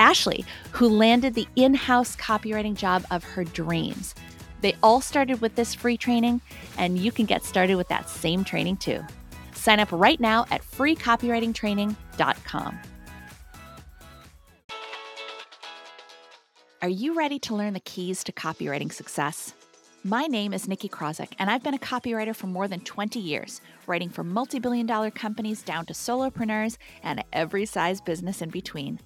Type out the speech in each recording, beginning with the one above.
Ashley, who landed the in house copywriting job of her dreams. They all started with this free training, and you can get started with that same training too. Sign up right now at freecopywritingtraining.com. Are you ready to learn the keys to copywriting success? My name is Nikki Krawczyk, and I've been a copywriter for more than 20 years, writing for multi billion dollar companies down to solopreneurs and every size business in between.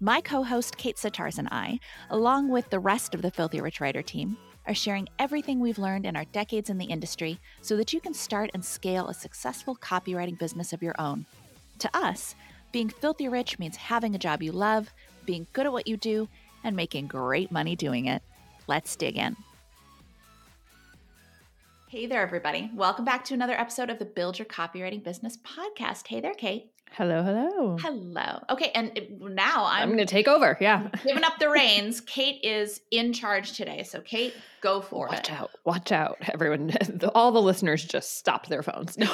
My co host Kate Sitarz and I, along with the rest of the Filthy Rich Writer team, are sharing everything we've learned in our decades in the industry so that you can start and scale a successful copywriting business of your own. To us, being filthy rich means having a job you love, being good at what you do, and making great money doing it. Let's dig in. Hey there, everybody. Welcome back to another episode of the Build Your Copywriting Business podcast. Hey there, Kate. Hello, hello. Hello. Okay, and now I'm, I'm going to take over. Yeah. giving up the reins. Kate is in charge today. So, Kate, go for watch it. Watch out. Watch out. Everyone, all the listeners just stopped their phones.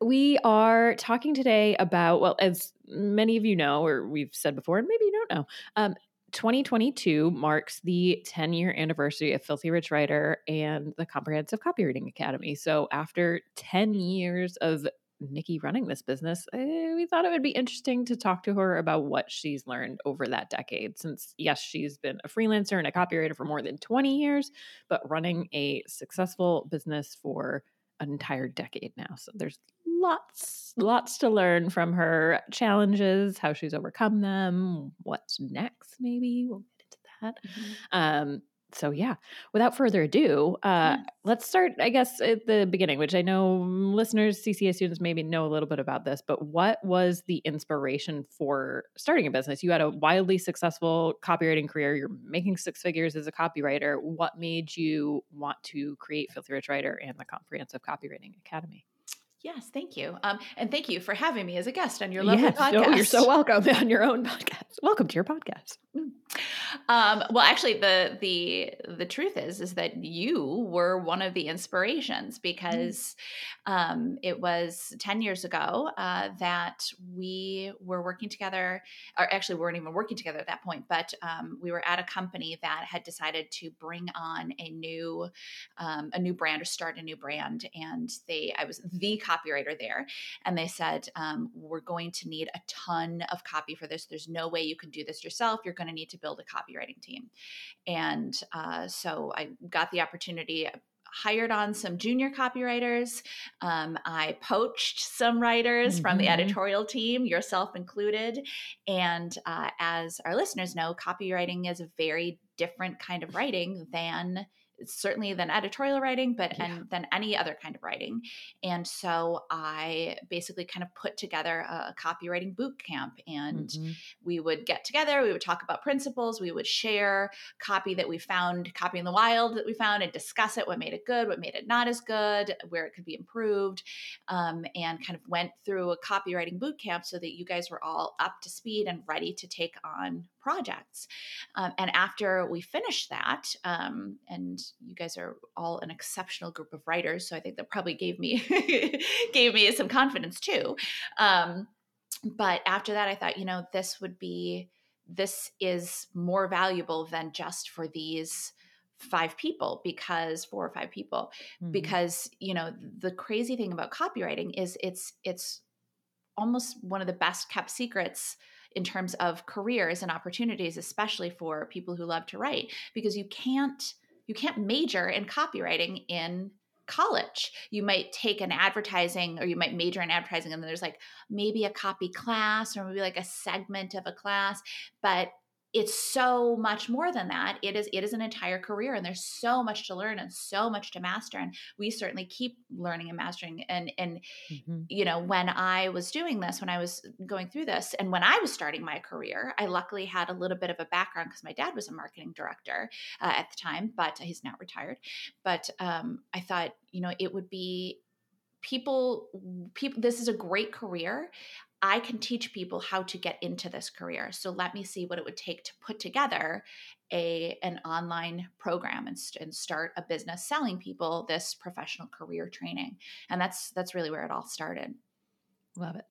we are talking today about, well, as many of you know, or we've said before, and maybe you don't know, um, 2022 marks the 10 year anniversary of Filthy Rich Writer and the Comprehensive Copywriting Academy. So, after 10 years of Nikki running this business, eh, we thought it would be interesting to talk to her about what she's learned over that decade. Since, yes, she's been a freelancer and a copywriter for more than 20 years, but running a successful business for an entire decade now. So there's lots, lots to learn from her challenges, how she's overcome them, what's next, maybe. We'll get into that. Mm-hmm. Um, so yeah without further ado uh, let's start i guess at the beginning which i know listeners cca students maybe know a little bit about this but what was the inspiration for starting a business? You had a wildly successful copywriting career you're making six figures as a copywriter. What made you want to create filthy rich writer and the comprehensive copywriting academy Yes, thank you. Um, and thank you for having me as a guest on your lovely yes. podcast. Oh, you're so welcome on your own podcast. Welcome to your podcast. Mm. Um, well, actually, the the the truth is is that you were one of the inspirations mm. because mm. um, it was ten years ago uh, that we were working together, or actually, we weren't even working together at that point. But um, we were at a company that had decided to bring on a new um, a new brand or start a new brand, and they I was the copywriter there, and they said um, we're going to need a ton of copy for this. There's no way you can do this yourself. You're going to need to build a copywriting team. And uh, so I got the opportunity hired on some junior copywriters. Um, I poached some writers mm-hmm. from the mm-hmm. editorial team, yourself included. And uh, as our listeners know, copywriting is a very different kind of writing than certainly than editorial writing but yeah. and than any other kind of writing and so i basically kind of put together a copywriting boot camp and mm-hmm. we would get together we would talk about principles we would share copy that we found copy in the wild that we found and discuss it what made it good what made it not as good where it could be improved um, and kind of went through a copywriting boot camp so that you guys were all up to speed and ready to take on projects. Um, and after we finished that, um, and you guys are all an exceptional group of writers, so I think that probably gave me gave me some confidence too. Um, but after that, I thought, you know, this would be this is more valuable than just for these five people because four or five people mm-hmm. because you know the crazy thing about copywriting is it's it's almost one of the best kept secrets in terms of careers and opportunities, especially for people who love to write, because you can't you can't major in copywriting in college. You might take an advertising or you might major in advertising and then there's like maybe a copy class or maybe like a segment of a class, but it's so much more than that. It is it is an entire career and there's so much to learn and so much to master and we certainly keep learning and mastering and and mm-hmm. you know when i was doing this when i was going through this and when i was starting my career i luckily had a little bit of a background because my dad was a marketing director uh, at the time but he's now retired. But um, i thought you know it would be people people this is a great career I can teach people how to get into this career. So let me see what it would take to put together a an online program and, and start a business selling people this professional career training. And that's that's really where it all started. Love it.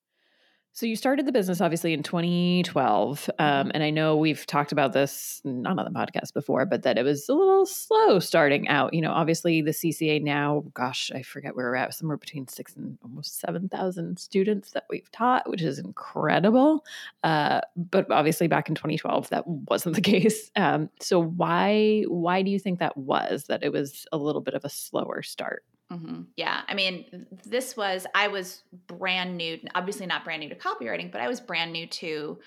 So you started the business obviously in 2012, um, mm-hmm. and I know we've talked about this not on the podcast before, but that it was a little slow starting out. You know, obviously the CCA now, gosh, I forget where we're at, somewhere between six and almost seven thousand students that we've taught, which is incredible. Uh, but obviously back in 2012, that wasn't the case. Um, so why why do you think that was? That it was a little bit of a slower start? Mm-hmm. Yeah. I mean, this was, I was brand new, obviously not brand new to copywriting, but I was brand new to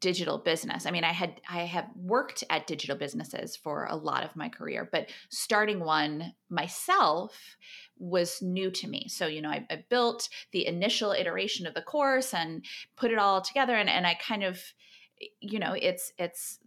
digital business. I mean, I had, I have worked at digital businesses for a lot of my career, but starting one myself was new to me. So, you know, I, I built the initial iteration of the course and put it all together. And, and I kind of, you know, it's, it's,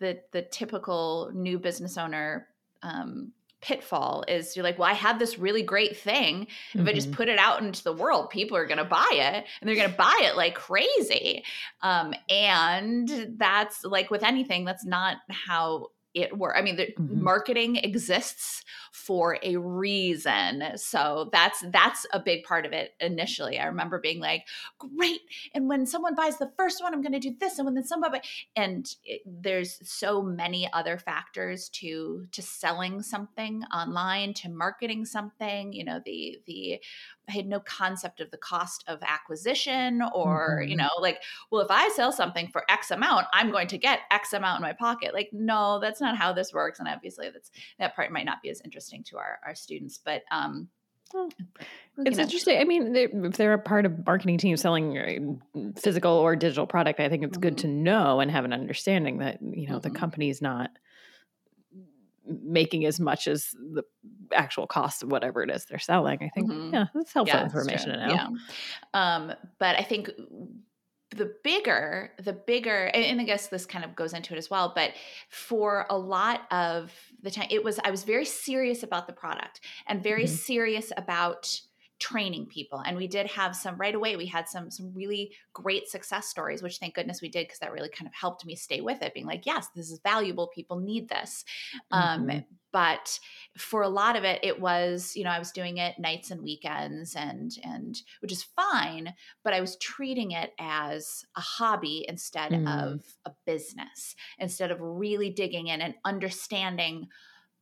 the the typical new business owner um, pitfall is you're like, well, I have this really great thing. If mm-hmm. I just mm-hmm. put it out into the world, people are going to buy it and they're going to buy it like crazy. Um, and that's like with anything, that's not how it were I mean, the mm-hmm. marketing exists for a reason. So that's that's a big part of it initially. I remember being like, great. And when someone buys the first one, I'm going to do this. And when then somebody and it, there's so many other factors to to selling something online, to marketing something, you know, the the I had no concept of the cost of acquisition or, mm-hmm. you know, like, well, if I sell something for X amount, I'm going to get X amount in my pocket. Like, no, that's not how this works. And obviously that's that part might not be as interesting to our, our students. But um it's know. interesting. I mean, if they're a part of marketing team selling uh, physical or digital product, I think it's mm-hmm. good to know and have an understanding that you know mm-hmm. the company's not making as much as the actual cost of whatever it is they're selling. I think, mm-hmm. yeah, that's helpful yeah, information to know. Yeah. Um, but I think the bigger, the bigger, and, and I guess this kind of goes into it as well, but for a lot of the time, it was, I was very serious about the product and very mm-hmm. serious about training people and we did have some right away we had some some really great success stories which thank goodness we did because that really kind of helped me stay with it being like yes this is valuable people need this um, mm-hmm. um, but for a lot of it it was you know i was doing it nights and weekends and and which is fine but i was treating it as a hobby instead mm. of a business instead of really digging in and understanding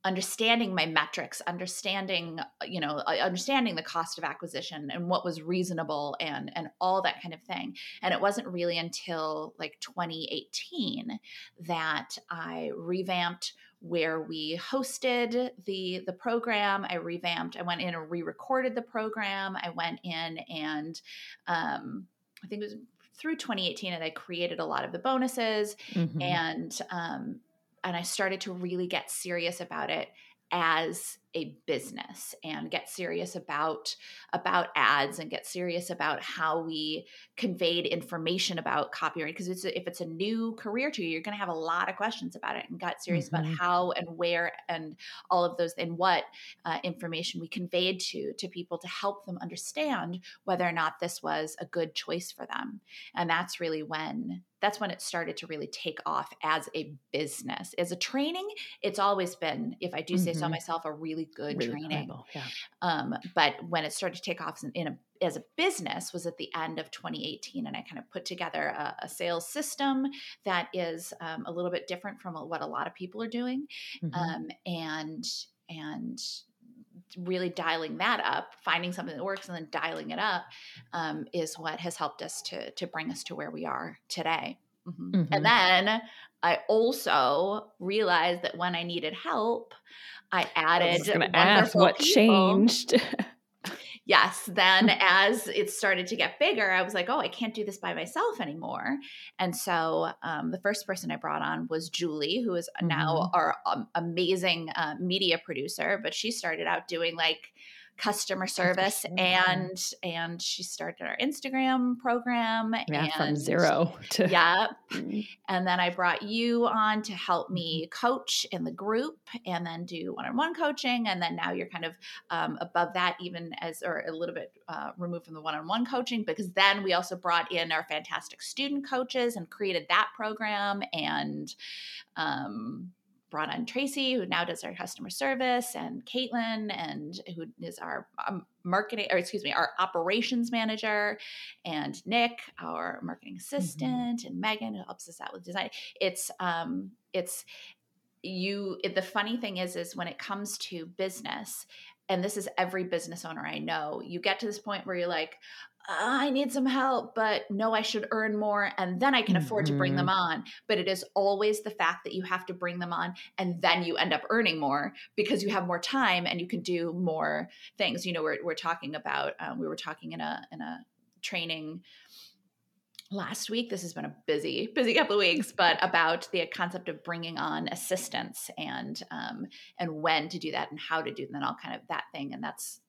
understanding my metrics understanding uh, you know uh, understanding the cost of acquisition and what was reasonable and and all that kind of thing. And it wasn't really until like 2018 that i revamped where we hosted the the program. I revamped i went in and re-recorded the program. I went in and um, i think it was through 2018 and i created a lot of the bonuses mm-hmm. and um, and I started to really get serious about it as a business and get serious about about ads and get serious about how we conveyed information about copyright because it's if it's a new career to you you're going to have a lot of questions about it and got serious mm-hmm. about how and where and all of those and what uh, information we conveyed to to people to help them understand whether or not this was a good choice for them and that's really when that's when it started to really take off as a business as a training it's always been if i do say mm-hmm. so myself a really good really training. Yeah. Um, but when it started to take off in, in a as a business was at the end of 2018 and i kind of put together a, a sales system that is um, a little bit different from what a lot of people are doing mm-hmm. um, and and really dialing that up finding something that works and then dialing it up um, is what has helped us to to bring us to where we are today mm-hmm. Mm-hmm. and then i also realized that when i needed help I added. I ask what people. changed. yes, then as it started to get bigger, I was like, oh, I can't do this by myself anymore. And so um, the first person I brought on was Julie, who is now mm-hmm. our um, amazing uh, media producer. But she started out doing like customer service and and she started our instagram program yeah and, from zero to yeah mm-hmm. and then i brought you on to help me mm-hmm. coach in the group and then do one-on-one coaching and then now you're kind of um, above that even as or a little bit uh, removed from the one-on-one coaching because then we also brought in our fantastic student coaches and created that program and um, brought on Tracy, who now does our customer service, and Caitlin, and who is our um, marketing, or excuse me, our operations manager, and Nick, our marketing mm-hmm. assistant, mm-hmm. and Megan, who helps us out with design. It's um, it's you. It, the funny thing is, is when it comes to business, and this is every business owner I know, you get to this point where you're like, I need some help, but no, I should earn more and then I can afford mm-hmm. to bring them mm-hmm. on. But it is always the fact that you have to bring them on and then you end up earning more because you have more time and you can do more things. You know, we're, we're talking about, um, we were talking in a, in a training last week this has been a busy busy couple of weeks but about the concept of bringing on assistants and um, and when to do that and how to do them and all kind of that thing and that's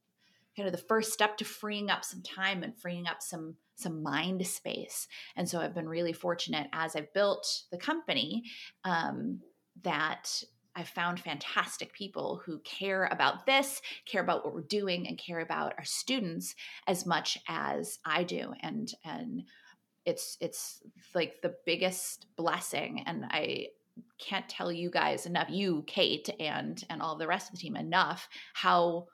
kind of the first step to freeing up some time and freeing up some some mind space and so i've been really fortunate as i've built the company um, that I've found fantastic people who care about this, care about what we're doing, and care about our students as much as I do. And and it's it's like the biggest blessing. And I can't tell you guys enough, you, Kate, and and all the rest of the team enough how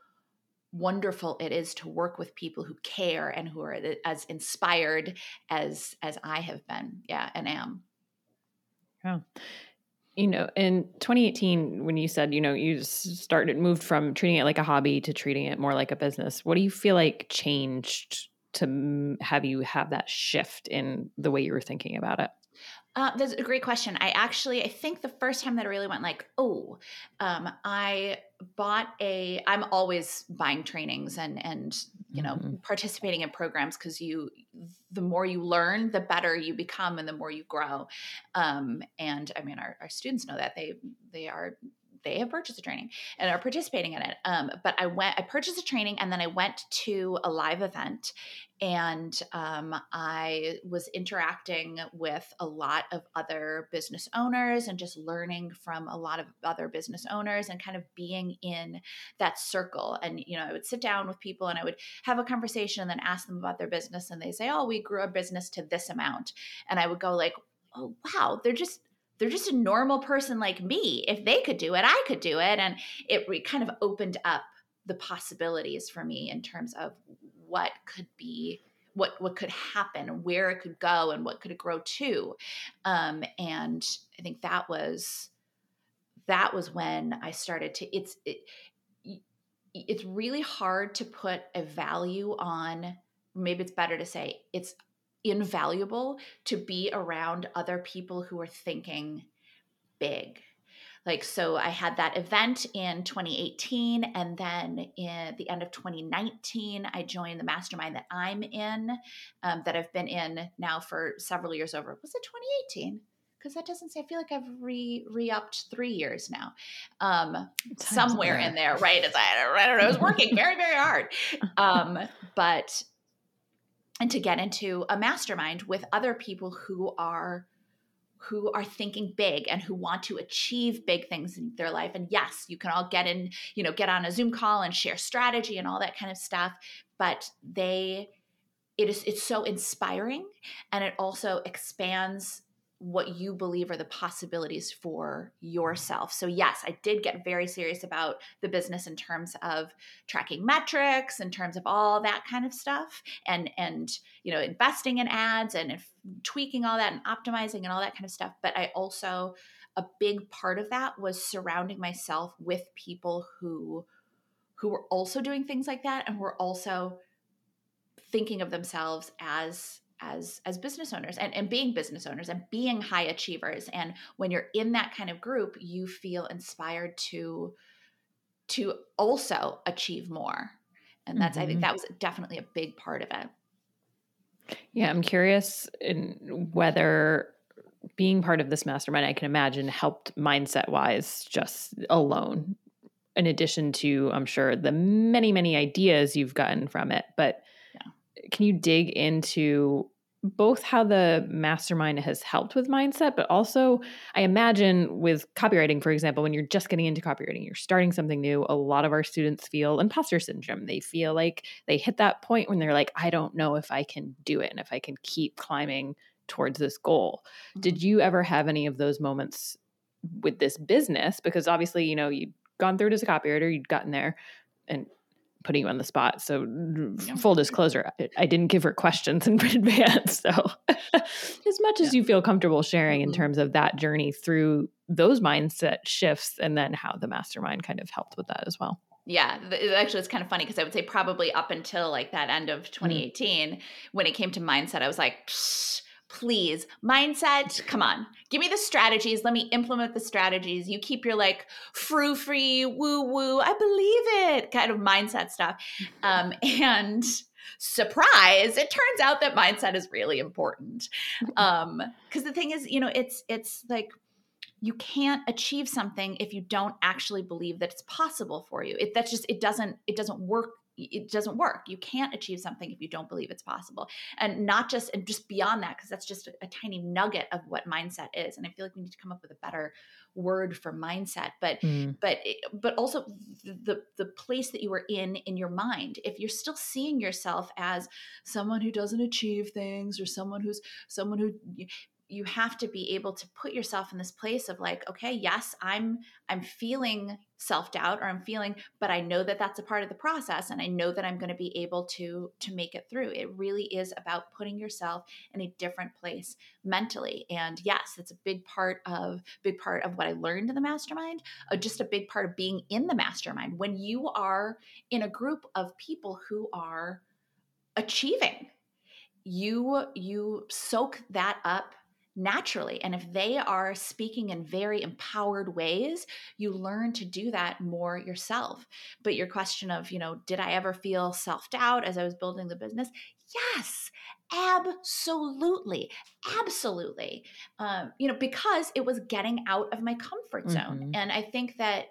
wonderful it is to work with people who care and who are as inspired as as I have been. Yeah, and am. Yeah. You know, in 2018, when you said, you know, you started, moved from treating it like a hobby to treating it more like a business, what do you feel like changed to have you have that shift in the way you were thinking about it? Uh, that's a great question. I actually, I think the first time that I really went like, oh, um, I bought a. I'm always buying trainings and and you know mm-hmm. participating in programs because you, the more you learn, the better you become, and the more you grow. Um, and I mean, our, our students know that they they are they have purchased a training and are participating in it. Um, but I went, I purchased a training and then I went to a live event and um, I was interacting with a lot of other business owners and just learning from a lot of other business owners and kind of being in that circle. And, you know, I would sit down with people and I would have a conversation and then ask them about their business. And they say, Oh, we grew a business to this amount. And I would go, like, Oh, wow, they're just, they're just a normal person like me. If they could do it, I could do it. And it re- kind of opened up the possibilities for me in terms of what could be what what could happen where it could go and what could it grow to um, and i think that was that was when i started to it's it, it's really hard to put a value on maybe it's better to say it's invaluable to be around other people who are thinking big. Like so i had that event in 2018 and then in the end of 2019 i joined the mastermind that i'm in um, that i've been in now for several years over. Was it 2018 because that doesn't say i feel like i've re re-upped three years now. Um, somewhere in there right? As I, I don't know i was working very very hard. Um, but and to get into a mastermind with other people who are who are thinking big and who want to achieve big things in their life. And yes you can all get in you know get on a zoom call and share strategy and all that kind of stuff but they it is it's so inspiring and it also expands what you believe are the possibilities for yourself. So yes, I did get very serious about the business in terms of tracking metrics, in terms of all that kind of stuff and and you know, investing in ads and tweaking all that and optimizing and all that kind of stuff, but I also a big part of that was surrounding myself with people who who were also doing things like that and were also thinking of themselves as as as business owners and, and being business owners and being high achievers and when you're in that kind of group you feel inspired to to also achieve more. And that's, mm-hmm. I think Mm-hmm. that was definitely a big part of it. Yeah, I'm curious in whether being part of this mastermind, I can imagine, helped mindset wise just alone, in addition to, I'm sure, the many, many ideas you've gotten from it. But can you dig into both how the mastermind has helped with mindset, but also, I imagine, with copywriting, for example, when you're just getting into copywriting, you're starting something new. A lot of our students feel imposter syndrome. They feel like they hit that point when they're like, I don't know if I can do it and if I can keep climbing towards this goal. Mm-hmm. Did you ever have any of those moments with this business? Because obviously, you know, you'd gone through it as a copywriter, you'd gotten there and putting you on the spot. So full disclosure, I, didn't give her questions in advance. So as much as yeah. you feel comfortable sharing mm-hmm. in terms of that journey through those mindset shifts and then how the mastermind kind of helped with that as well. Yeah, actually, it's kind of funny because I would say probably up until like that end of 2018, mm-hmm. when it came to mindset, I was like, Psh, please mindset come on. Give me the strategies. Let me implement the strategies. You keep your like frou free woo woo i believe it kind of mindset stuff. Um, and surprise it turns out that mindset is really important. Um because the thing is you know it's it's like you can't achieve something if you don't actually believe that it's possible for you. It that's just it doesn't it doesn't work it doesn't work. You can't achieve something if you don't believe it's possible. And not just and just beyond that because that's just a, a, tiny nugget of what mindset is. And I feel like we need to come up with a better word for mindset, but mm. but but also the the place that you are in in your mind. If you're still seeing yourself as someone who doesn't achieve things or someone who's someone who you have to be able to put yourself in this place of like okay yes i'm i'm feeling self-doubt or i'm feeling but i know that that's a part of the process and i know that i'm going to be able to to make it through. It really is about putting yourself in a different place mentally. And yes it's a big part of big part of what i learned in the mastermind uh, just a big part of being in the mastermind. When you are in a group of people who are achieving you you soak that up naturally. And if they are speaking in very empowered ways, you learn to do that more yourself. But your question of, you know, did I ever feel self doubt as I was building the business? Yes, absolutely. Absolutely. Um, you know, because it was getting out of my comfort zone. Mm-hmm. And I think that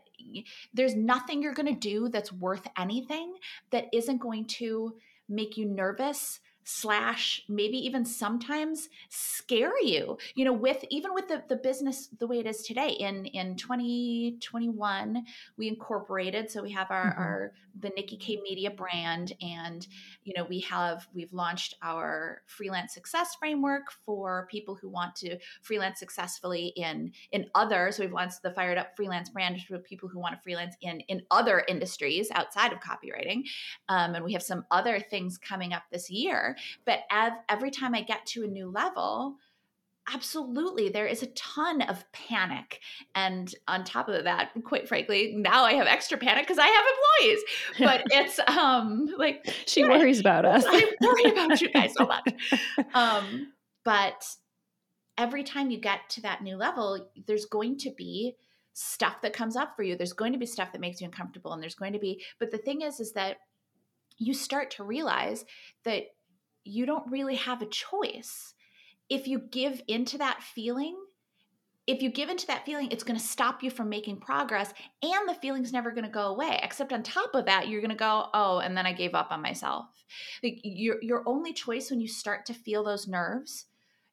there's nothing you're going to do that's worth anything that isn't going to make you nervous slash maybe even sometimes scare you you know with even with the, the business the way it is today. In in 2021 we incorporated so we have our mm-hmm. our the nikki k media brand and you know we have we've launched our freelance success framework for people who want to freelance successfully in in other so we've launched the fired up freelance brand for people who want to freelance in in other industries outside of copywriting. Um, and we have some other things coming up this year but ev- every time I get to a new level, absolutely there is a ton of panic. And on top of that quite frankly now i have extra panic because i have employees. But it's um like she worries about us. I worry about you guys so much. Um but every time you get to that new level there's going to be stuff that comes up for you. There's going to be stuff that makes you uncomfortable and there's going to be but the thing is is that you start to realize that you don't really have a choice. If you give into that feeling, if you give into that feeling, it's going to stop you from making progress, and the feeling's never going to go away. Except on top of that, you're going to go, "Oh, and then I gave up on myself." Like your your only choice when you start to feel those nerves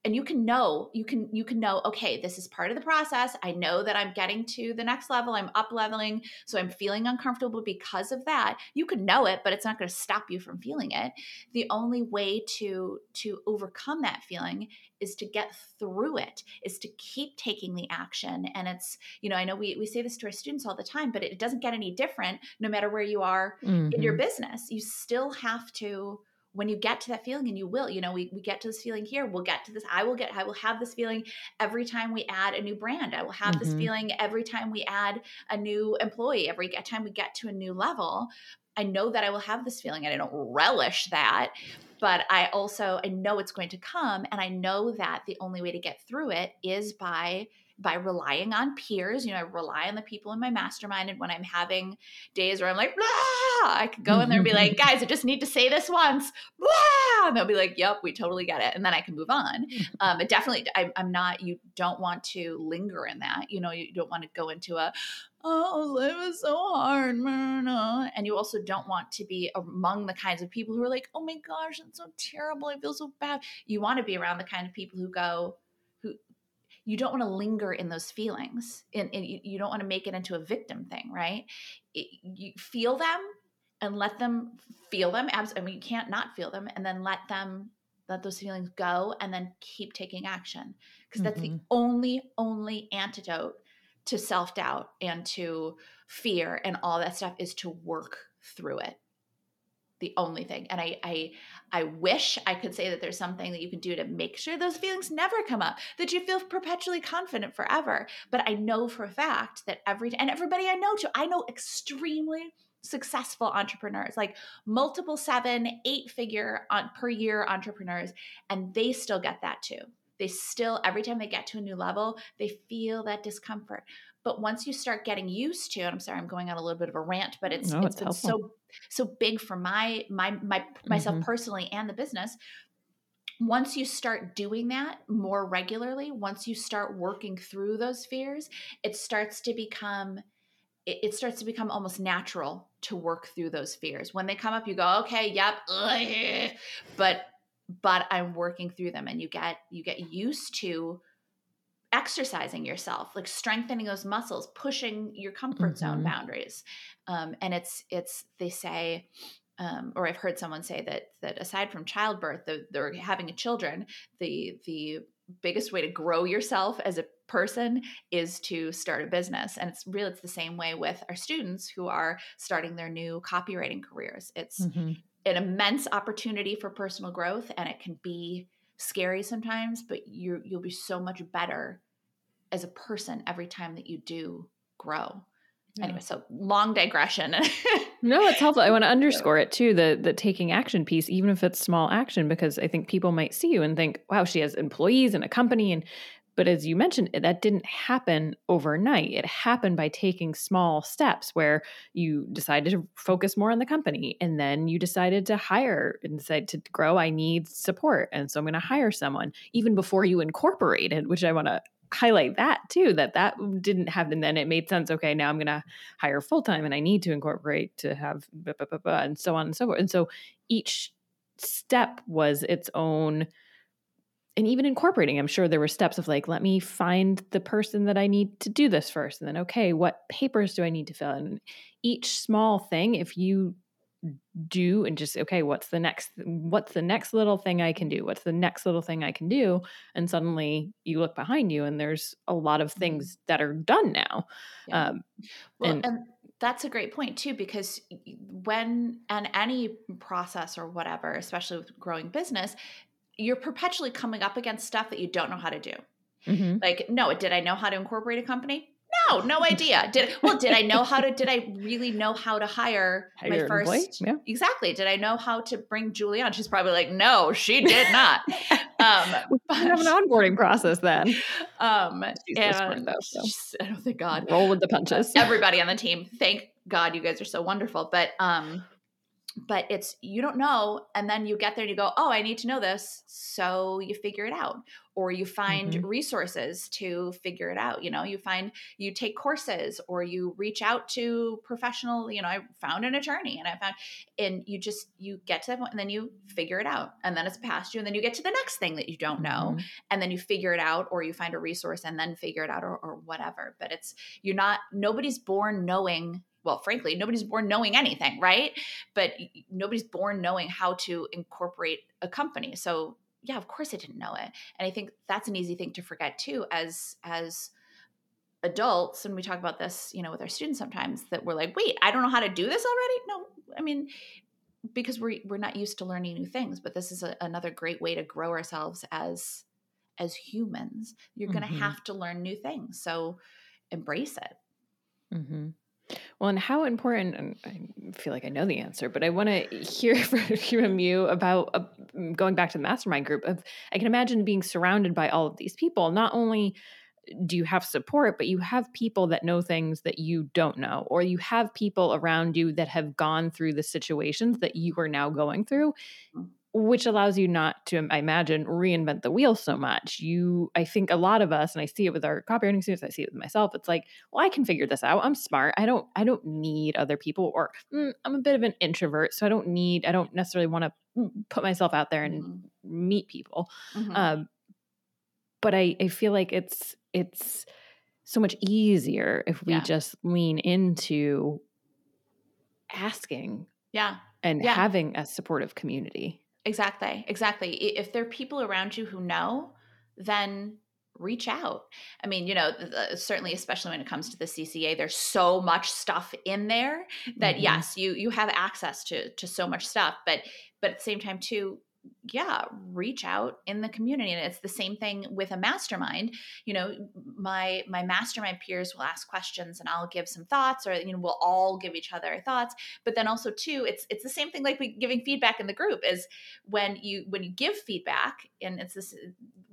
and you can know you can you can know okay this is part of the process. I know that i'm getting to the next level. I'm up leveling so i'm feeling uncomfortable because of that. You can know it but it's not going to stop you from feeling it. The only way to to overcome that feeling is to get through it is to keep taking the action. And it's you know i know we, we say this to our students all the time but it doesn't get any different no matter where you are mm-hmm. in your mm-hmm. business. You still have to when you get to that feeling and you will you know we, we get to this feeling here we'll get to this i will get i will have this feeling every time we add a new brand i will have mm-hmm. this feeling every time we add a new employee every time we get to a new level i know that i will have this feeling and i don't relish that but i also i know it's going to come and i know that the only way to get through it is by by relying on peers. You know, I rely on the people in my mastermind. And when I'm having days where I'm like, blah, I could go in there and be like, guys, I just need to say this once, blah. And they'll be like, yep, we totally get it. And then I can move on. Um, but definitely, I, I'm not, you don't want to linger in that. You know, you don't want to go into a, oh, life is so hard. And you also don't want to be among the kinds of people who are like, oh my gosh, it's so terrible. I feel so bad. You want to be around the kind of people who go, you don't want to linger in those feelings and, and you, you, don't want to make it into a victim thing, right? It, you feel them and let them feel them. I mean, you can't not feel them and then let them let those feelings go and then keep taking action because that's mm-hmm. the only only antidote to self doubt and to fear and all that stuff is to work through it. The only thing. And I, I, I wish I could say that there's something that you can do to make sure those feelings never come up, that you feel perpetually confident forever. But I know for a fact that every, and everybody I know too, I know extremely successful entrepreneurs, like multiple seven, eight figure on per year entrepreneurs, and they still get that too they still every time they get to a new level they feel that discomfort but once you start getting used to and i'm sorry i'm going on a little bit of a rant but it's no, it's, it's been so so big for my my my myself mm-hmm. personally and the business. Once you start doing that more regularly once you start working through those fears it starts to become it, it starts to become almost natural to work through those fears. When they come up you go okay yep ugh, but but I'm working through them and you get you get used to exercising yourself like strengthening those muscles pushing your comfort mm-hmm. zone boundaries um, and it's it's they say um, or I've heard someone say that that aside from childbirth, the, they're having a children, the the biggest way to grow yourself as a person is to start a business, and it's really it's the same way with our students who are starting their new copywriting careers. It's mm-hmm an immense opportunity for personal growth and it can be scary sometimes but you you'll be so much better as a person every time that you do grow. Yeah. anyway so long digression. No it's helpful. I want to underscore it too the the taking action piece even if it's small action because i think people might see you and think wow she has employees and a company and but as you mentioned, eh, that didn't happen overnight. It happened by taking small steps where you decided to focus more on the company and then you decided to hire and decide to grow. I need support. And so I'm going to hire someone even before you incorporated, which I want to highlight that too that that didn't happen then it made sense okay now i'm going to hire full time and i need to incorporate to have blah, blah, blah, and so on and so forth and so each step was its own and even incorporating, I'm sure there were steps of like, let me find the person that I need to do this first. And then, okay, what papers do I need to fill in? Each small thing, if you do and just okay what's the next what's the next little thing i can do what's the next little thing i can do and suddenly you look behind you and there's a lot of mm-hmm. things that are done now yeah. um, well, and, and that's a great point too because when and any process or whatever especially with growing business you're perpetually coming up against stuff that you don't know how to do. Mm-hmm. Like, no, did I know how to incorporate a company? No, no idea. Did well? Did I know how to? Did I really know how to hire, hire my first? Yeah. Exactly. Did I know how to bring Julie on? She's probably like, no, she did not. um, we have an onboarding process then. Um, and though, so. I don't think God roll with the punches. Everybody on the team, thank God, you guys are so wonderful. But um, but it's you don't know and then you get there and you go oh i need to know this so you figure it out or you find mm-hmm. resources to figure it out you know you find you take courses or you reach out to professional you know i found an attorney and i found and you just you get to that point and then you figure it out and then it's past you and then you get to the next thing that you don't know mm-hmm. and then you figure it out or you find a resource and then figure it out or, or whatever but it's you're not nobody's born knowing well, frankly, nobody's born knowing anything, right? But nobody's born knowing how to incorporate a company. So yeah, of course I didn't know it. And I think that's an easy thing to forget too as as adults and we talk about this, you know, with our students sometimes that we're like, "Wait, I don't know how to do this already?" No, I mean, because we're we're not used to learning new things, but this is a, another great way to grow ourselves as as humans. You're going to mm-hmm. have to learn new things. So embrace it. hmm well, and how important, and I feel like I know the answer, but I want to hear from you about uh, going back to the mastermind group. Of I can imagine being surrounded by all of these people, not only do you have support, but you have people that know things that you don't know, or you have people around you that have gone through the situations that you are now going through, mm. Which allows you not to, I imagine, reinvent the wheel so much. You, I think a lot of us, and I see it with our copywriting students, I see it with myself. It's like, well, I can figure this out. I'm smart. I don't, I don't need other people, or mm, I'm a bit of an introvert, so I don't need, I don't necessarily want to mm, put myself out there and mm-hmm. meet people. Mm-hmm. Um, but I, I feel like it's it's so much easier if we yeah. just lean into asking yeah and yeah. having a supportive community exactly exactly if there are people around you who know then reach out i mean you know certainly especially when it comes to the cca there's so much stuff in there that mm-hmm. yes you you have access to to so much stuff but but at the same time too yeah reach out in the community and it's the same thing with a mastermind you know my my mastermind peers will ask questions and i'll give some thoughts or you know we'll all give each other thoughts but then also too it's it's the same thing like we giving feedback in the group is when you when you give feedback and it's this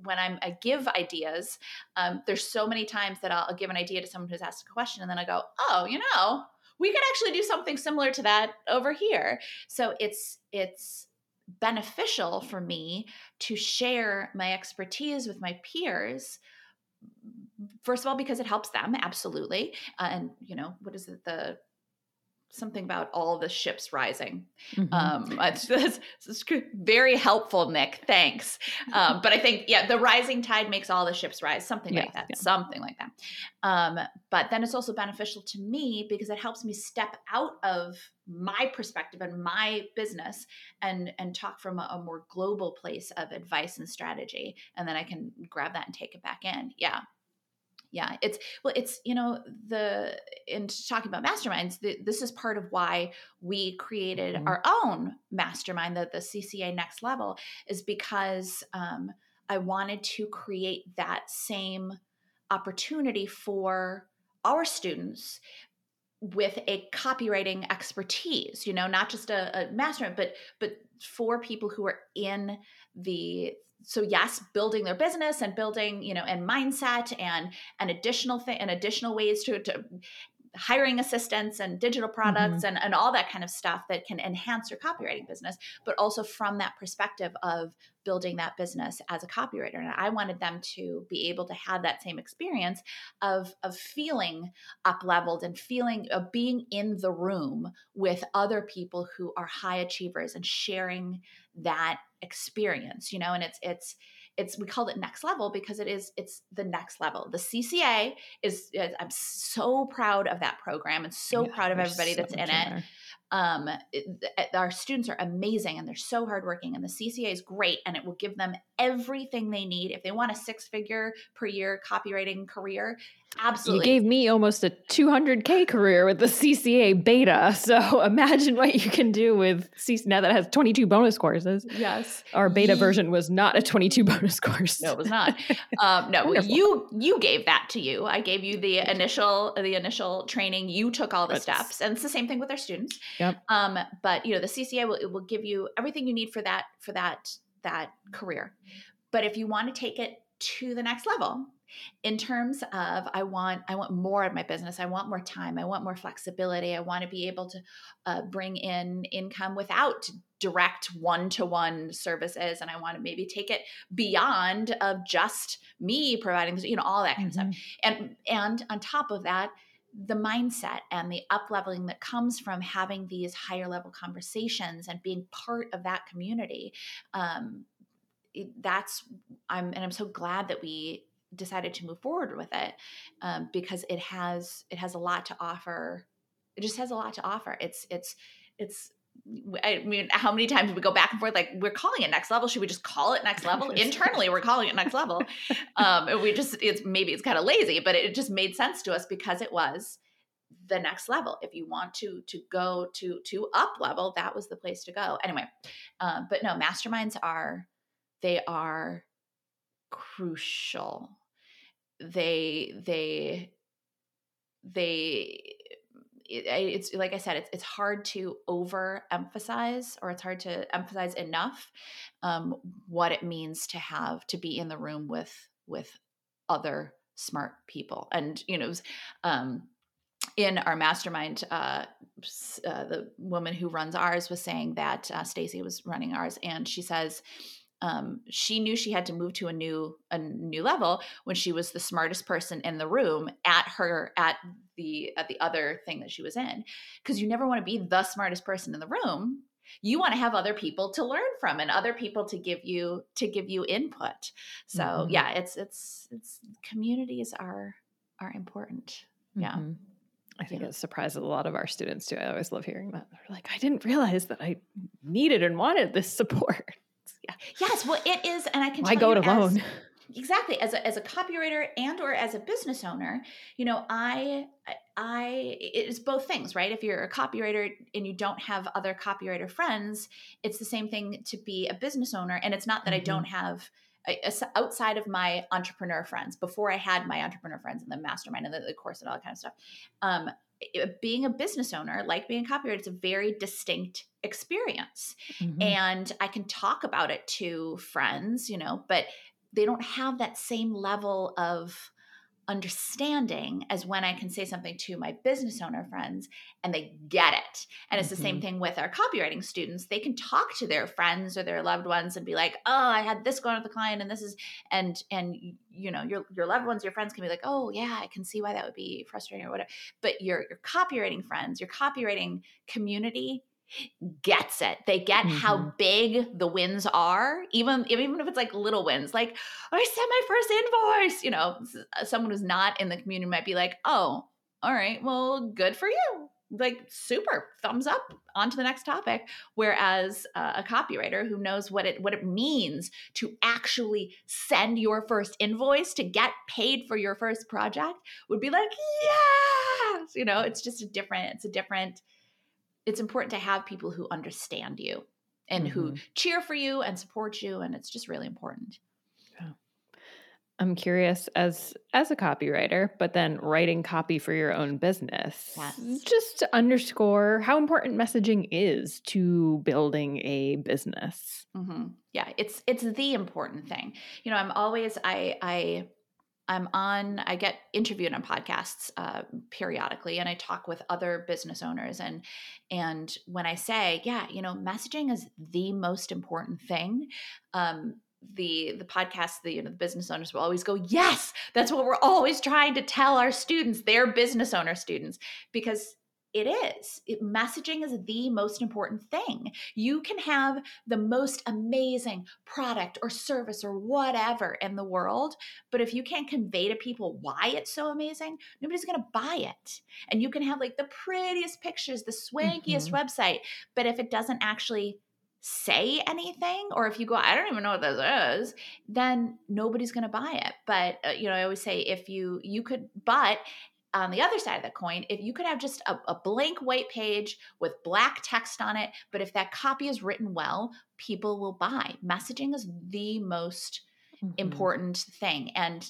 when i'm i give ideas um, there's so many times that I'll, I'll give an idea to someone who's asked a question and then i go oh you know we could actually do something similar to that over here. So it's it's beneficial for me to share my expertise with my peers first of all because it helps them absolutely uh, and you know what is it the something about all the ships rising. Mm-hmm. Um, it's, it's, it's, very helpful, Nick. Thanks. Um, but I think, yeah, the rising tide makes all the ships rise, something like that, yeah. something like that. Um, but then it's also beneficial to me because it helps me step out of my perspective and my business and and talk from a, a more global place of advice and strategy and then i can grab that and take it back in yeah yeah it's well it's you know the in talking about masterminds the, this is part of why we created mm-hmm. our own mastermind the, the cca next level is because um, i wanted to create that same opportunity for our students with a copywriting expertise you know not just a, a mastermind but but for people who are in the so yes building their business and building you know and mindset and an additional thing and additional ways to, to hiring assistants and digital products mm-hmm. and, and all that kind of stuff that can enhance your copywriting business, but also from that perspective of building that business as a copywriter. And I wanted them to be able to have that same experience of, of feeling up leveled and feeling of being in the room with other people who are high achievers and sharing that experience, you know, and it's it's it's we called it next level because it is it's the next level. The cca is, is i'm so proud of that program and so yeah, proud of everybody so that's in it. um, it, our students are amazing and they're so hardworking and the cca is great and it will give them everything they need. If they want a six figure per year copywriting career absolutely. you gave me almost a 200k career with the cca beta so imagine what you can do with CC now that has 22 bonus courses. Yes. Our beta Ye- version was not a 22 bonus course. No it was not. Um, no you you gave that to you. I gave you the initial the initial training. You took all the That's, steps and it's the same thing with our students. Yep. Um, but you know, the CCA will it will give you everything you need for that for that that career. But if you want to take it to the next level, in terms of I want I want more of my business. I want more time. I want more flexibility. I want to be able to uh, bring in income without direct one-to-one services and i want to maybe take it beyond of just me providing you know all that kind mm-hmm. of stuff and and on top of that the mindset and the up leveling that comes from having these higher level conversations and being part of that community um, it, that's i'm and i'm so glad that we decided to move forward with it um, because it has it has a lot to offer. It just has a lot to offer. It's it's it's I mean, how many times we go back and forth? Like, we're calling it next level. Should we just call it next level? Internally, we're calling it next level. Um, we just, it's maybe it's kind of lazy, but it just made sense to us because it was the next level. If you want to to go to to up level, that was the place to go. Anyway, um, but no, masterminds are they are crucial. They they they it, it's like I said, it's it's hard to overemphasize, or it's hard to emphasize enough um, what it means to have to be in the room with with other smart people. And, you know, um, in our mastermind, uh, uh, the woman who runs ours was saying that uh, Stacy was running ours, and she says um, she knew she had to move to a new a new level when she was the smartest person in the room at her at the at the other thing that she was in because you never want to be the smartest person in the room you want to have other people to learn from and other people to give you to give you input so mm-hmm. yeah it's it's it's communities are are important yeah mm-hmm. I think yeah. it surprises a lot of our students too. I always love hearing that. They're like, I didn't realize that I needed and wanted this support. yeah. Yes, well, it is, and I can. Why go it alone? exactly, as a as a copywriter and or as a business owner, you know, I I it's both things, right? If you're a copywriter and you don't have other copywriter friends, it's the same thing to be a business owner. And it's not that mm-hmm. I don't have outside of my entrepreneur friends before i had my entrepreneur friends and the mastermind and the, the course and all that kind of stuff um, being a business owner, like being a copywriter, it's a very distinct experience. Mm-hmm. And I can talk about it to friends, you know, but they don't have that same level of understanding as when I can say something to my business owner friends and they get it. And it's mm-hmm. the same mm-hmm. thing with our copywriting students. They can talk to their friends or their loved ones and be like, "Oh, I had this going with the client and this is and and you know, your your loved ones, your friends can be like, "Oh, yeah, I can see why that would be frustrating or whatever." But your your copywriting friends, your copywriting community gets it. They get mm-hmm. how big the wins are, even even if it's like little wins. Like I sent my first invoice. You know, uh, someone who's not in the community might be like, "Oh, all right, well, good for you." Like super thumbs up on to the next topic. Whereas uh, a copywriter who knows what it what it means to actually send your first invoice to get paid for your first project would be like, yes, you know, it's just a different. It's a different it's important to have people who understand you and mm-hmm. who cheer for you and support you and it's just really important yeah. i'm curious as as a copywriter but then writing copy for your own business yes. just to underscore how important messaging is to building a business mm-hmm. yeah it's it's the important thing you know i'm always i i I'm on, I get interviewed on podcasts uh, periodically, and I talk with other business owners. And and when I say, yeah, you know, messaging is the most important thing, um, the the podcast, the you know, the business owners will always go, yes, that's what we're always trying to tell our students, their business owner students, because it is. It, messaging is the most important thing. You can have the most amazing product or service or whatever in the world, but if you can't convey to people why it's so amazing, nobody's going to buy it. And you can have like the prettiest pictures, the swankiest mm-hmm. website, but if it doesn't actually say anything or if you go i don't even know what this is then nobody's going to buy it but uh, you know i always say if you you could but on the other side of the coin, if you could have just a, a, blank white page with black text on it, but if that copy is written well, people will buy. Messaging is the most mm-hmm. important thing. And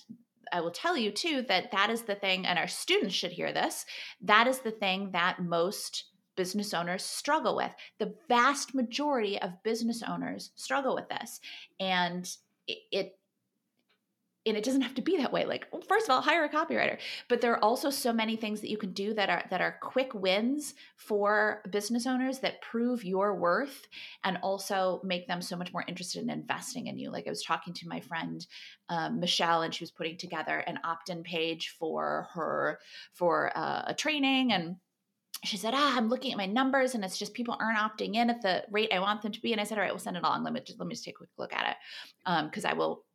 I will tell you too that that is the thing, and our students should hear this. That is the thing that most business owners struggle with. The vast majority of business owners struggle with this. And it, it and it doesn't have to be that way like first of all hire a copywriter but there are also so many things that you can do that are that are quick wins for business owners that prove your worth and also make them so much more interested in investing in you like i was talking to my friend um, michelle and she was putting together an opt-in page for her for uh, a training and she said, Ah, I'm looking at my numbers and it's just people aren't opting in at the rate I want them to be. And I said, All right, we'll send it along. Let me just let me just take a quick look at it. because um, I will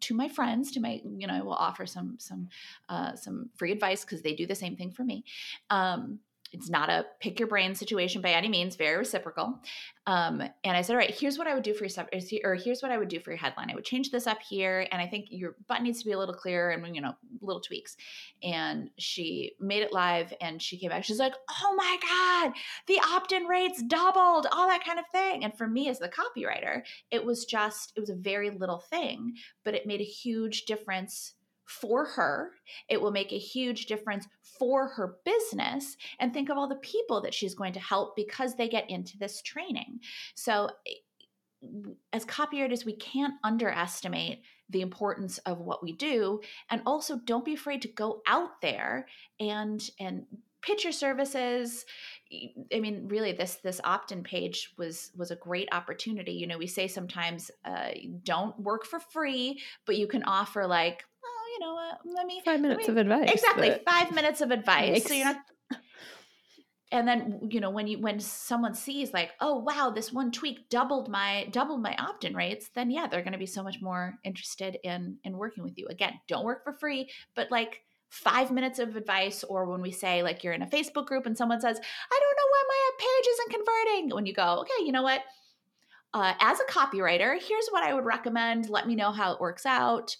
to my friends to my you know i will offer some some uh, some free advice because they do the same thing for me. Um, it's not a pick your brain situation by any means, very reciprocal. Um, and I said, all right, here's what I would do for your sub, or here's what I would do for your headline. I would change this up here, and I think your button needs to be a little clearer, and you know, little tweaks. And she made it live, and she came back. She's like, oh my god, the opt-in rates doubled, all that kind of thing. And for me as the copywriter, it was just, it was a very little thing, but it made a huge difference for her. It will make a huge difference for her business. And think of all the people that she's going to help because they get into this training. So, as copywriters, we can't underestimate the importance of what we do and also don't be afraid to go out there and and pitch your services i mean really this this opt-in page was was a great opportunity you know we say sometimes uh, don't work for free but you can offer like you know uh, let me five minutes me, of advice exactly five minutes of advice makes, so you're not and then you know when you when someone sees like oh wow this one tweak doubled my doubled my opt-in rates then yeah they're going to be so much more interested in in working with you. Again don't work for free but like five minutes of advice or when we say like you're in a facebook group and someone says i don't know why my page isn't converting when you go okay you know what? Uh, as a copywriter here's what i would recommend. Let me know how it works out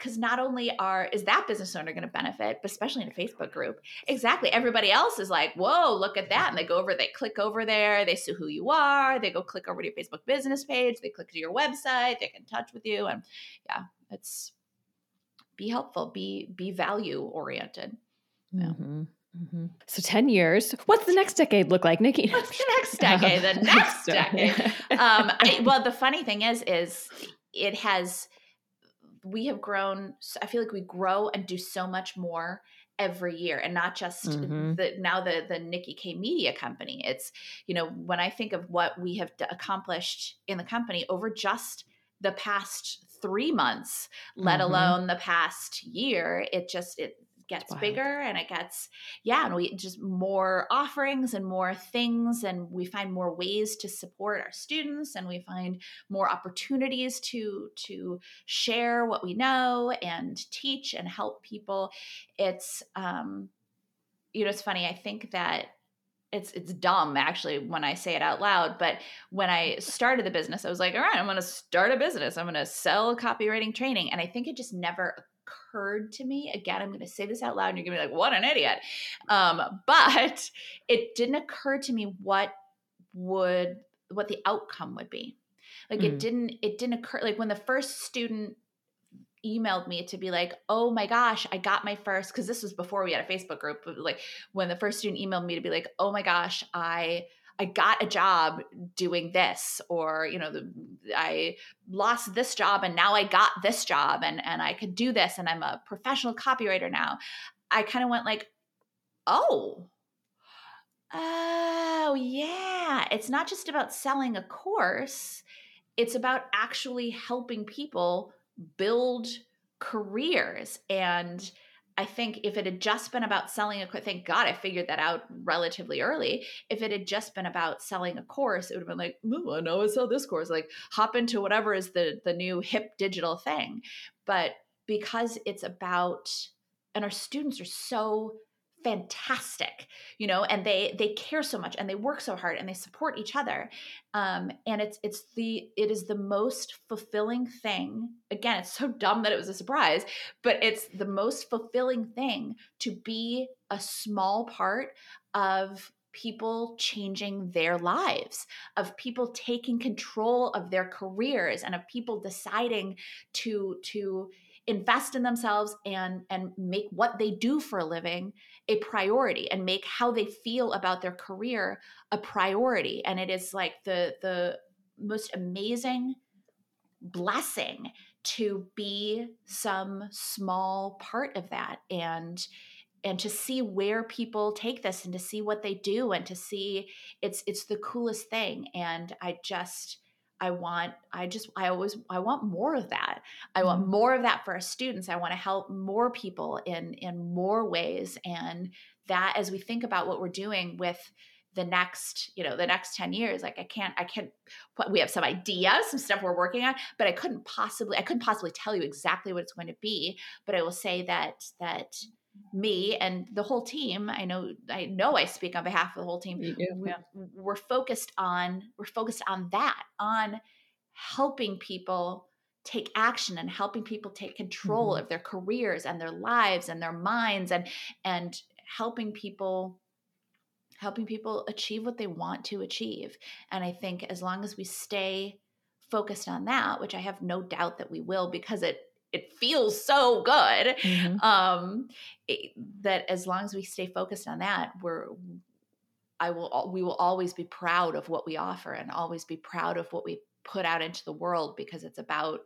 because not only are is that business owner going to benefit but especially in a facebook group exactly everybody else is like whoa look at that and they go over they click over there they see who you are they go click over to your facebook business page they click to your website they get in touch with you and yeah it's be helpful be be value oriented yeah. mm-hmm. Mm-hmm. So 10 years. What's the next decade look like, Nikki? What's the next decade? The next decade. um, I, well, the funny thing is, is it has we have grown i feel like we grow and do so much more every year and not just mm-hmm. the now the the Nikki K media company it's you know when i think of what we have d- accomplished in the company over just the past 3 months let mm-hmm. alone the past year it just it gets bigger and it gets yeah and we just more offerings and more things and we find more ways to support our students and we find more opportunities to to share what we know and teach and help people it's um you know it's funny i think that it's it's dumb actually when I say it out loud, but when I started the business, I was like, all right, I'm going to start a business. I'm going to sell copywriting training, and I think it just never occurred to me. Again, I'm going to say this out loud and you're going to be like, what an idiot. Um, but it didn't occur to me what would, what the outcome would be. Like mm. it didn't, it didn't occur. Like when the first student emailed me to be like, oh my gosh, I got my first, because this was before we had a Facebook group, but like when the first student emailed me to be like, oh my gosh, I I got a job doing this, or you know, the, I lost this job and now I got this job, and and I could do this, and I'm a professional copywriter now. I kind of went like, oh, oh yeah, it's not just about selling a course; it's about actually helping people build careers and I think if it had just been about selling a course, thank God I figured that out relatively early. If it had just been about selling a course, it would have been like, Ooh, I know I sell this course. Like hop into whatever is the the new hip digital thing. But because it's about and our students are so fantastic you know and they they care so much and they work so hard and they support each other um and it's it's the it is the most fulfilling thing again it's so dumb that it was a surprise but it's the most fulfilling thing to be a small part of people changing their lives, of people taking control of their careers, and of people deciding to to invest in themselves and and make what they do for a living a priority and make how they feel about their career a priority. And it is like the the most amazing blessing to be some small part of that and and to see where people take this and to see what they do and to see it's it's the coolest thing. And i just I want, I just, I always, I want more of that. I want mm-hmm. more of that for our students. I want to help more people in, in more ways. And that as we think about what we're doing with the next, you know, the next 10 years, like I can't, I can't, we have some ideas, some stuff we're working on, but I couldn't possibly, I couldn't possibly tell you exactly what it's going to be. But I will say that, that, me and the whole team i know i know i speak on behalf of the whole team yeah. we're focused on we're focused on that on helping people take action and helping people take control mm-hmm. of their careers and their lives and their minds and and helping people helping people achieve what they want to achieve and i think as long as we stay focused on that which i have no doubt that we will because it it feels so good mm-hmm. um it, that as long as we stay focused on that we're i will we will always be proud of what we offer and always be proud of what we put out into the world because it's about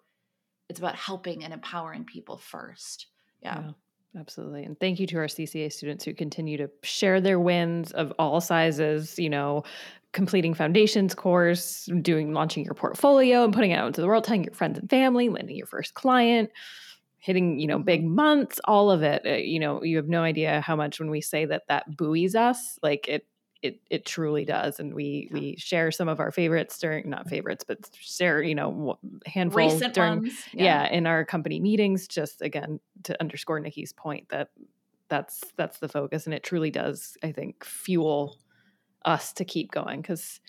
it's about helping and empowering people first. Yeah. yeah. Absolutely. And thank you to our CCA students who continue to share their wins of all sizes, you know, completing foundations course, doing launching your portfolio and putting it out into the world, telling your friends and family, landing your first client, hitting, you know, big months, all of it. Uh, you know, you have no idea how much when we say that that buoys us, like it it it truly does and we we share some of our favorites during not favorites but share you know handfuls Recent during ones. Yeah. yeah in our company meetings just again to underscore Nikki's point that that's that's the focus and it truly does I think fuel us to keep going because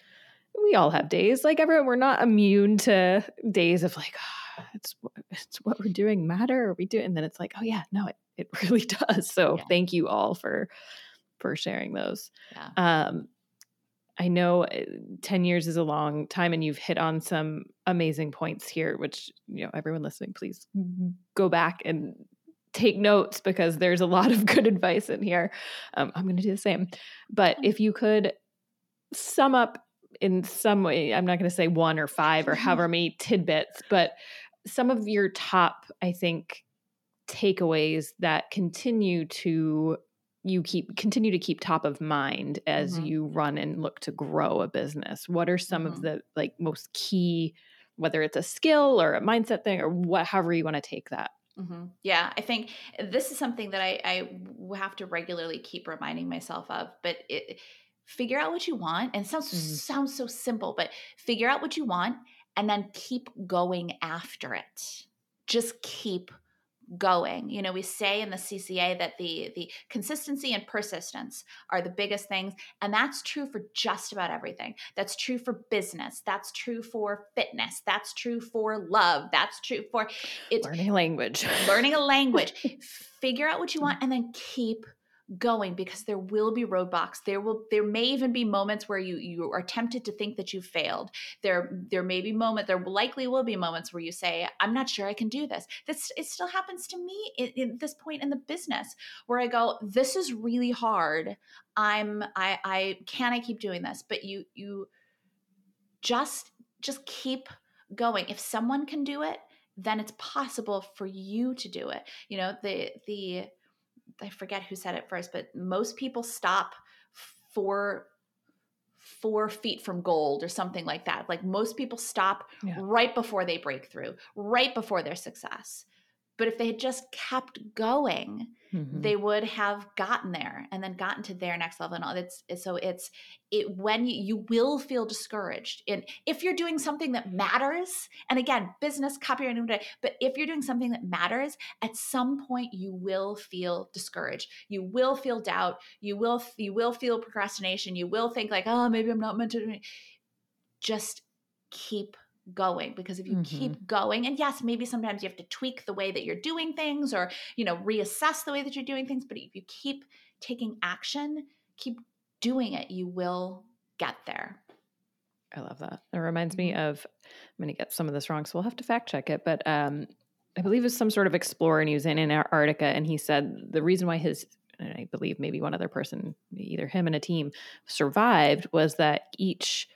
we all have days like everyone we're not immune to days of like oh, it's it's what we're doing matter we doing and then it's like oh yeah no it, it really does so yeah. thank you all for for sharing those. Yeah. Um, I know eh, 10 years is a long time and you've hit on some amazing points here, which, you know, everyone listening, please go back and take notes because there's a lot of good advice in here. Um, I'm going to do the same. But if you could sum up in some way, I'm not going to say one or five or however many tidbits, but some of your top, I think, takeaways that continue to you keep continue to keep top of mind as mm-hmm. you run and look to grow a business what are some mm-hmm. of the like most key whether it's a skill or a mindset thing or what however you want to take that mm-hmm. yeah i think this is something that I, I have to regularly keep reminding myself of but it figure out what you want and it sounds mm-hmm. sounds so simple but figure out what you want and then keep going after it. Just keep going. You know we say in the cca that the the consistency and persistence are the biggest things and that's true for just about everything. That's true for business. That's true for fitness. That's true for love. That's true for it's learning a language. learning a language. Figure out what you want and then keep going because there will be roadblocks. There will there may even be moments where you you are tempted to think that you failed. There there may be moment there likely will be moments where you say i'm not sure i can do this. This it still happens to me at, this point in the business where i go this is really hard. I'm i i can i keep doing this? But you you just just keep going. If someone can do it then it's possible for you to do it. You know the the I forget who said it first, but most people stop four four feet from gold or something like that. Like most people stop yeah. right before they break through, right before their success. But if they had just kept going, mm-hmm. they would have gotten there and then gotten to their next level. And all it's so it's it when you, you will feel discouraged. And if you're doing something that matters, and again, business, copywriting, but if you're doing something that matters, at some point you will feel discouraged. You will feel doubt. You will you will feel procrastination. You will think like, oh, maybe I'm not meant to. Just keep going because if you mm-hmm. keep going and yes maybe sometimes you have to tweak the way that you're doing things or you know reassess the way that you're doing things but if you keep taking action keep doing it you will get there i love that it reminds me mm-hmm. of i'm going to get some of this wrong so we'll have to fact check it but um i believe it's some sort of explorer and he was in antarctica and he said the reason why his I believe maybe one other person, either him and a team, survived was that each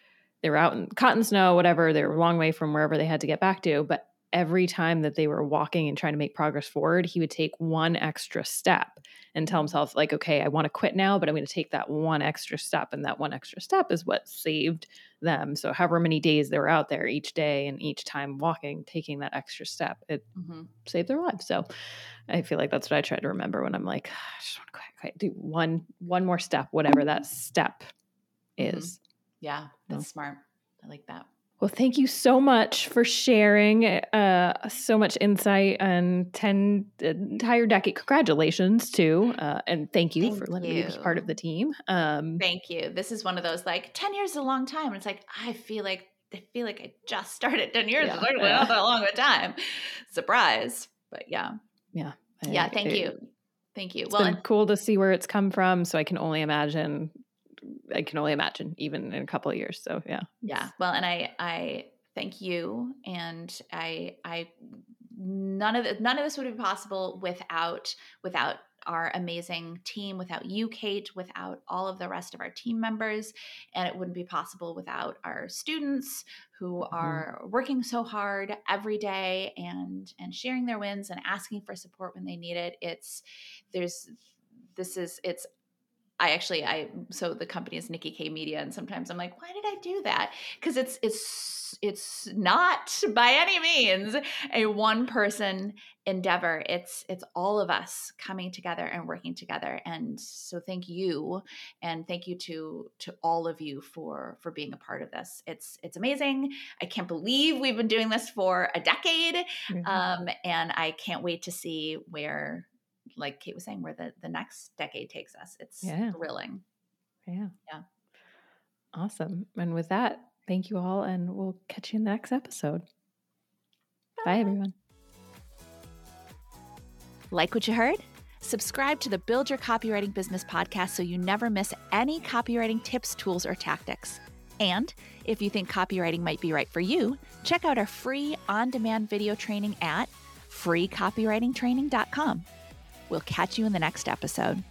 they were out in cotton snow, whatever. They were a long way from wherever they had to get back to. But every time that they were walking and trying to make progress forward, he would take one extra step and tell himself, like, okay, I want to quit now, but I'm going to take that one extra step. And that one extra step is what saved them. So, however many days they were out there each day and each time walking, taking that extra step, it mm-hmm. saved their lives. So, I feel like that's what I try to remember when I'm like, ah, I just want to quit, quit, do one, one more step, whatever that step mm-hmm. Yeah, that's smart. I like that. Well, thank you so much for sharing uh, so much insight and 10 entire decade. Congratulations, too. Uh, and thank you thank for letting you. me be part of the team. Um, thank you. This is one of those like 10 years is a long time. And it's like, I feel like I feel like I just started 10 years. Yeah, it's yeah. not that long of a time. Surprise. But yeah. Yeah. I, yeah. Thank you. Thank you. It's well, and- cool to see where it's come from. So I can only imagine I can only imagine even in a couple of years. So yeah. Yeah. Well, and I I thank you and I I none of none of this would be possible without without our amazing team, without you, Kate, without all of the rest of our team members. And it wouldn't be possible without our students who mm-hmm. are working so hard every day and and sharing their wins and asking for support when they need it. It's there's this is it's I actually I so the company is Nikki K Media and sometimes I'm like why did I do that? Because it's it's it's not by any means a one person endeavor. It's it's all of us coming together and working together. And so thank you and thank you to to all of you for for being a part of this. It's it's amazing. I can't believe we've been doing this for a decade mm-hmm. um, and I can't wait to see where like Kate was saying, where the, the next decade takes us. It's yeah. thrilling. Yeah. Yeah. Awesome. And with that, thank you all, and we'll catch you in the next episode. Bye, Bye everyone. Like what you heard? Subscribe to the Build Your Copywriting Business podcast so you never miss any copywriting tips, tools, or tactics. And if you think copywriting might be right for you, check out our free on demand video training at freecopywritingtraining.com. We'll catch you in the next episode.